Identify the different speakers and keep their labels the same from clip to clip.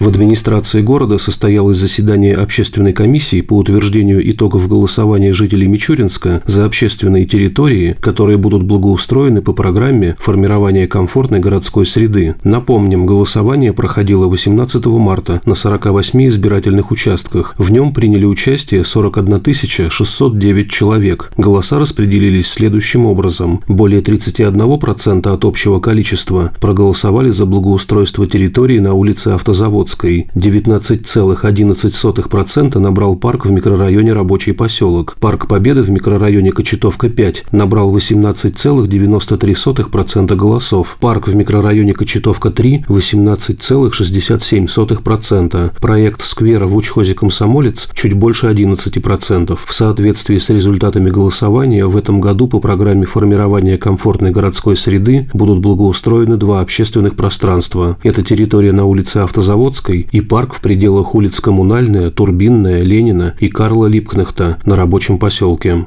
Speaker 1: В администрации города состоялось заседание общественной комиссии по утверждению итогов голосования жителей Мичуринска за общественные территории, которые будут благоустроены по программе формирования комфортной городской среды. Напомним, голосование проходило 18 марта на 48 избирательных участках. В нем приняли участие 41 609 человек. Голоса распределились следующим образом. Более 31% от общего количества проголосовали за благоустройство территории на улице Автозавод Новгородской 19,11% набрал парк в микрорайоне Рабочий поселок. Парк Победы в микрорайоне Кочетовка-5 набрал 18,93% голосов. Парк в микрорайоне Кочетовка-3 – 18,67%. Проект сквера в учхозе «Комсомолец» – чуть больше 11%. В соответствии с результатами голосования в этом году по программе формирования комфортной городской среды будут благоустроены два общественных пространства. Это территория на улице Автозаводск Заводской и парк в пределах улиц Коммунальная, Турбинная, Ленина и Карла Липкнехта на рабочем поселке.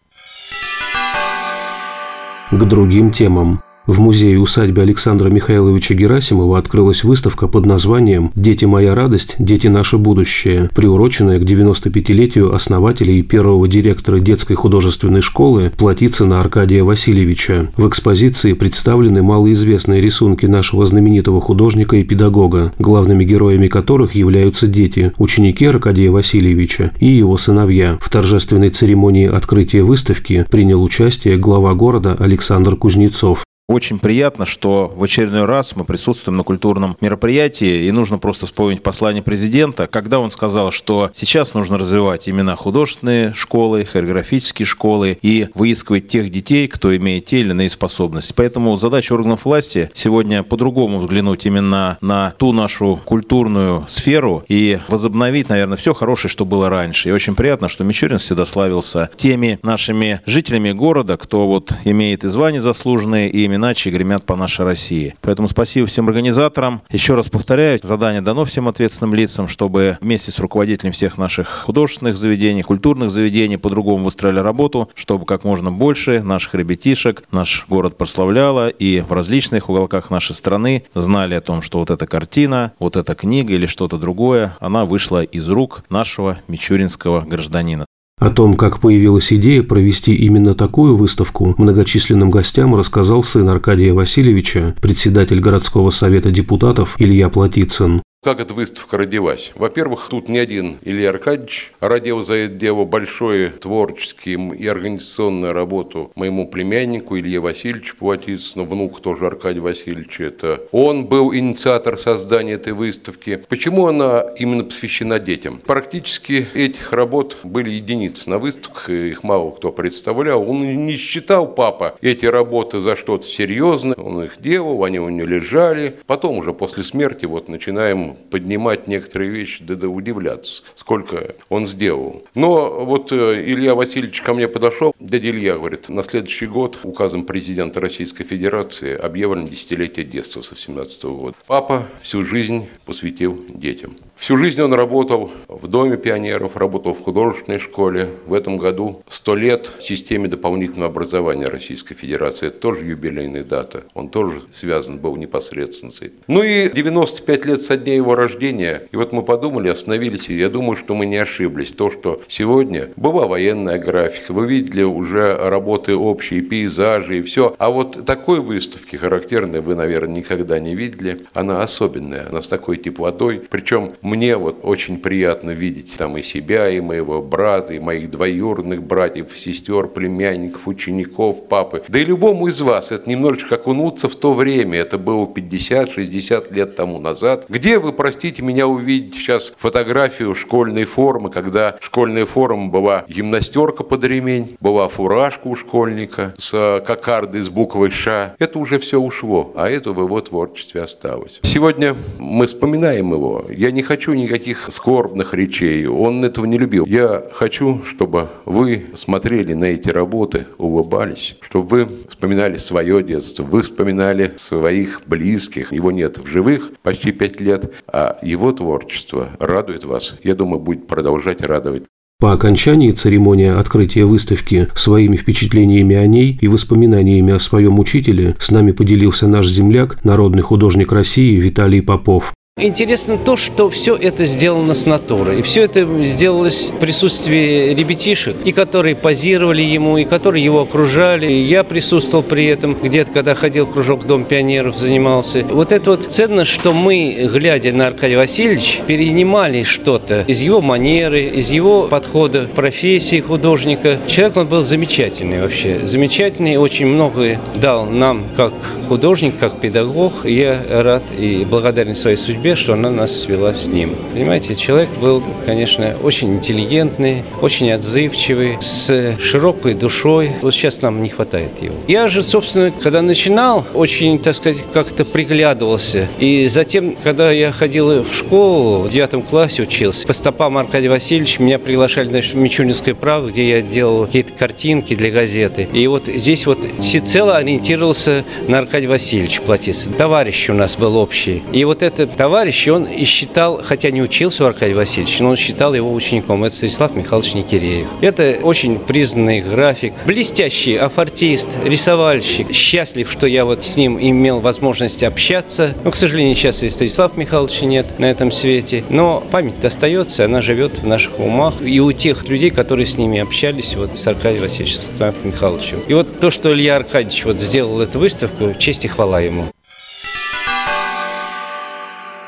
Speaker 1: К другим темам. В музее усадьбы Александра Михайловича Герасимова открылась выставка под названием «Дети моя радость, дети наше будущее», приуроченная к 95-летию основателя и первого директора детской художественной школы Платицына Аркадия Васильевича. В экспозиции представлены малоизвестные рисунки нашего знаменитого художника и педагога, главными героями которых являются дети, ученики Аркадия Васильевича и его сыновья. В торжественной церемонии открытия выставки принял участие глава города Александр Кузнецов.
Speaker 2: Очень приятно, что в очередной раз мы присутствуем на культурном мероприятии, и нужно просто вспомнить послание президента, когда он сказал, что сейчас нужно развивать именно художественные школы, хореографические школы и выискивать тех детей, кто имеет те или иные способности. Поэтому задача органов власти сегодня по-другому взглянуть именно на ту нашу культурную сферу и возобновить, наверное, все хорошее, что было раньше. И очень приятно, что Мичурин всегда славился теми нашими жителями города, кто вот имеет и звания заслуженные, и иначе гремят по нашей России. Поэтому спасибо всем организаторам. Еще раз повторяю, задание дано всем ответственным лицам, чтобы вместе с руководителем всех наших художественных заведений, культурных заведений по-другому выстроили работу, чтобы как можно больше наших ребятишек наш город прославляло и в различных уголках нашей страны знали о том, что вот эта картина, вот эта книга или что-то другое, она вышла из рук нашего мичуринского гражданина.
Speaker 1: О том, как появилась идея провести именно такую выставку, многочисленным гостям рассказал сын Аркадия Васильевича, председатель городского совета депутатов Илья Платицын.
Speaker 3: Как эта выставка родилась? Во-первых, тут не один Илья Аркадьевич родил за это дело большую творческую и организационную работу моему племяннику Илье Васильевичу Платицыну, внук тоже Аркадия Васильевича. Это он был инициатор создания этой выставки. Почему она именно посвящена детям? Практически этих работ были единицы на выставках, их мало кто представлял. Он не считал, папа, эти работы за что-то серьезное. Он их делал, они у него лежали. Потом уже после смерти вот начинаем поднимать некоторые вещи, да, да удивляться, сколько он сделал. Но вот э, Илья Васильевич ко мне подошел, дядя Илья говорит, на следующий год указом президента Российской Федерации объявлено десятилетие детства со 17 года. Папа всю жизнь посвятил детям. Всю жизнь он работал в Доме пионеров, работал в художественной школе. В этом году 100 лет системе дополнительного образования Российской Федерации. Это тоже юбилейная дата. Он тоже связан был непосредственно с этим. Ну и 95 лет со дня его рождения. И вот мы подумали, остановились, и я думаю, что мы не ошиблись. То, что сегодня была военная графика, вы видели уже работы общие, пейзажи и все. А вот такой выставки характерной вы, наверное, никогда не видели. Она особенная, она с такой теплотой. Причем мне вот очень приятно видеть там и себя, и моего брата, и моих двоюродных братьев, сестер, племянников, учеников, папы. Да и любому из вас это немножечко окунуться в то время. Это было 50-60 лет тому назад. Где вы, простите меня, увидите сейчас фотографию школьной формы, когда школьная форма была гимнастерка под ремень, была фуражка у школьника с кокардой с буквой «Ш». Это уже все ушло, а это в его творчестве осталось. Сегодня мы вспоминаем его. Я не хочу хочу никаких скорбных речей, он этого не любил. Я хочу, чтобы вы смотрели на эти работы, улыбались, чтобы вы вспоминали свое детство, вы вспоминали своих близких. Его нет в живых почти пять лет, а его творчество радует вас. Я думаю, будет продолжать радовать.
Speaker 1: По окончании церемонии открытия выставки своими впечатлениями о ней и воспоминаниями о своем учителе с нами поделился наш земляк, народный художник России Виталий Попов.
Speaker 4: Интересно то, что все это сделано с натуры. И все это сделалось в присутствии ребятишек, и которые позировали ему, и которые его окружали. И я присутствовал при этом, где-то, когда ходил в кружок Дом пионеров, занимался. Вот это вот ценно, что мы, глядя на Аркадия Васильевича, перенимали что-то из его манеры, из его подхода к профессии художника. Человек он был замечательный вообще. Замечательный, очень многое дал нам как художник, как педагог. Я рад и благодарен своей судьбе что она нас свела с ним. Понимаете, человек был, конечно, очень интеллигентный, очень отзывчивый, с широкой душой. Вот сейчас нам не хватает его. Я же, собственно, когда начинал, очень, так сказать, как-то приглядывался. И затем, когда я ходил в школу, в девятом классе учился, по стопам Аркадия Васильевича меня приглашали на Мичуринское право, где я делал какие-то картинки для газеты. И вот здесь вот всецело ориентировался на Аркадия Васильевича Платица. Товарищ у нас был общий. И вот этот товарищ он и считал, хотя не учился у Аркадия Васильевича, но он считал его учеником. Это Станислав Михайлович Никиреев. Это очень признанный график, блестящий афортист, рисовальщик. Счастлив, что я вот с ним имел возможность общаться. Но, к сожалению, сейчас и Станислава Михайловича нет на этом свете. Но память остается, она живет в наших умах. И у тех людей, которые с ними общались, вот с Аркадием Васильевичем Станиславом Михайловичем. И вот то, что Илья Аркадьевич вот сделал эту выставку, честь и хвала ему.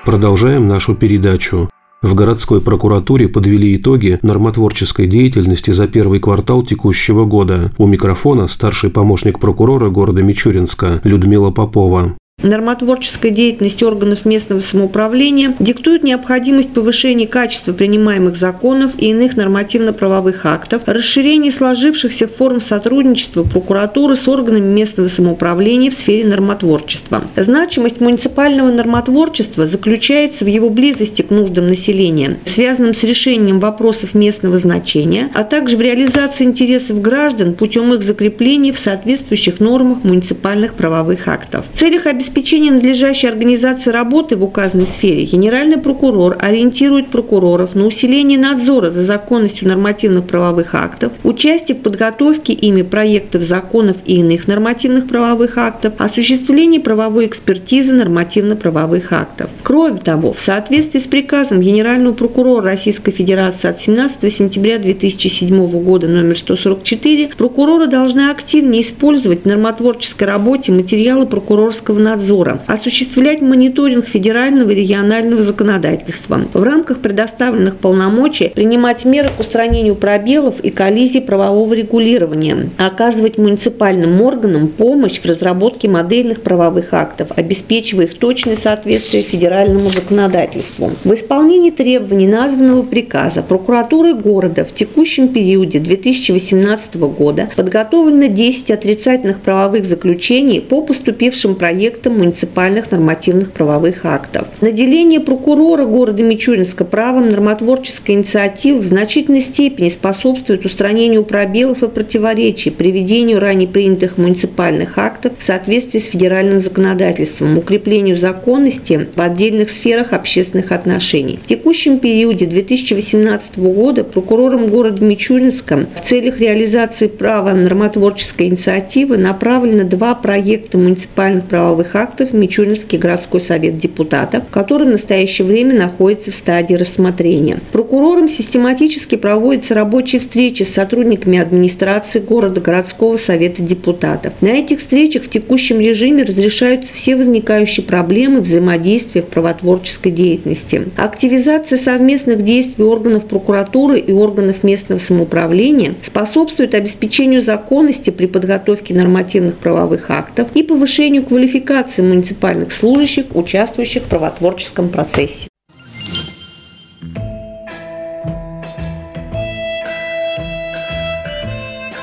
Speaker 1: Продолжаем нашу передачу. В городской прокуратуре подвели итоги нормотворческой деятельности за первый квартал текущего года. У микрофона старший помощник прокурора города Мичуринска Людмила Попова.
Speaker 5: Нормотворческая деятельность органов местного самоуправления диктует необходимость повышения качества принимаемых законов и иных нормативно-правовых актов, расширение сложившихся форм сотрудничества прокуратуры с органами местного самоуправления в сфере нормотворчества. Значимость муниципального нормотворчества заключается в его близости к нуждам населения, связанным с решением вопросов местного значения, а также в реализации интересов граждан путем их закрепления в соответствующих нормах муниципальных правовых актов. В целях обеспечения обеспечения надлежащей организации работы в указанной сфере генеральный прокурор ориентирует прокуроров на усиление надзора за законностью нормативных правовых актов, участие в подготовке ими проектов законов и иных нормативных правовых актов, осуществление правовой экспертизы нормативно-правовых актов. Кроме того, в соответствии с приказом Генерального прокурора Российской Федерации от 17 сентября 2007 года номер 144, прокуроры должны активнее использовать в нормотворческой работе материалы прокурорского надзора надзора, осуществлять мониторинг федерального и регионального законодательства, в рамках предоставленных полномочий принимать меры к устранению пробелов и коллизий правового регулирования, оказывать муниципальным органам помощь в разработке модельных правовых актов, обеспечивая их точное соответствие федеральному законодательству. В исполнении требований названного приказа прокуратуры города в текущем периоде 2018 года подготовлено 10 отрицательных правовых заключений по поступившим проектам проектом муниципальных нормативных правовых актов. Наделение прокурора города Мичуринска правом нормотворческой инициативы в значительной степени способствует устранению пробелов и противоречий, приведению ранее принятых муниципальных актов в соответствии с федеральным законодательством, укреплению законности в отдельных сферах общественных отношений. В текущем периоде 2018 года прокурором города Мичуринска в целях реализации права нормотворческой инициативы направлено два проекта муниципальных правовых актов Мичуринский городской совет депутатов, который в настоящее время находится в стадии рассмотрения. Прокурором систематически проводятся рабочие встречи с сотрудниками администрации города городского совета депутатов. На этих встречах в текущем режиме разрешаются все возникающие проблемы взаимодействия в правотворческой деятельности. Активизация совместных действий органов прокуратуры и органов местного самоуправления способствует обеспечению законности при подготовке нормативных правовых актов и повышению квалификации квалификации муниципальных служащих, участвующих в правотворческом процессе.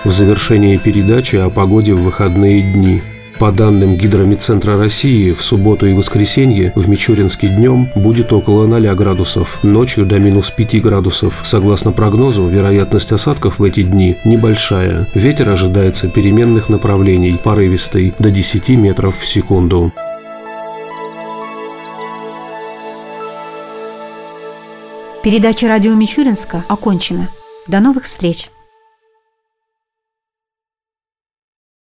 Speaker 1: В завершении передачи о погоде в выходные дни – по данным Гидромедцентра России, в субботу и воскресенье в Мичуринске днем будет около 0 градусов, ночью до минус 5 градусов. Согласно прогнозу, вероятность осадков в эти дни небольшая. Ветер ожидается переменных направлений, порывистый, до 10 метров в секунду.
Speaker 6: Передача радио Мичуринска окончена. До новых встреч!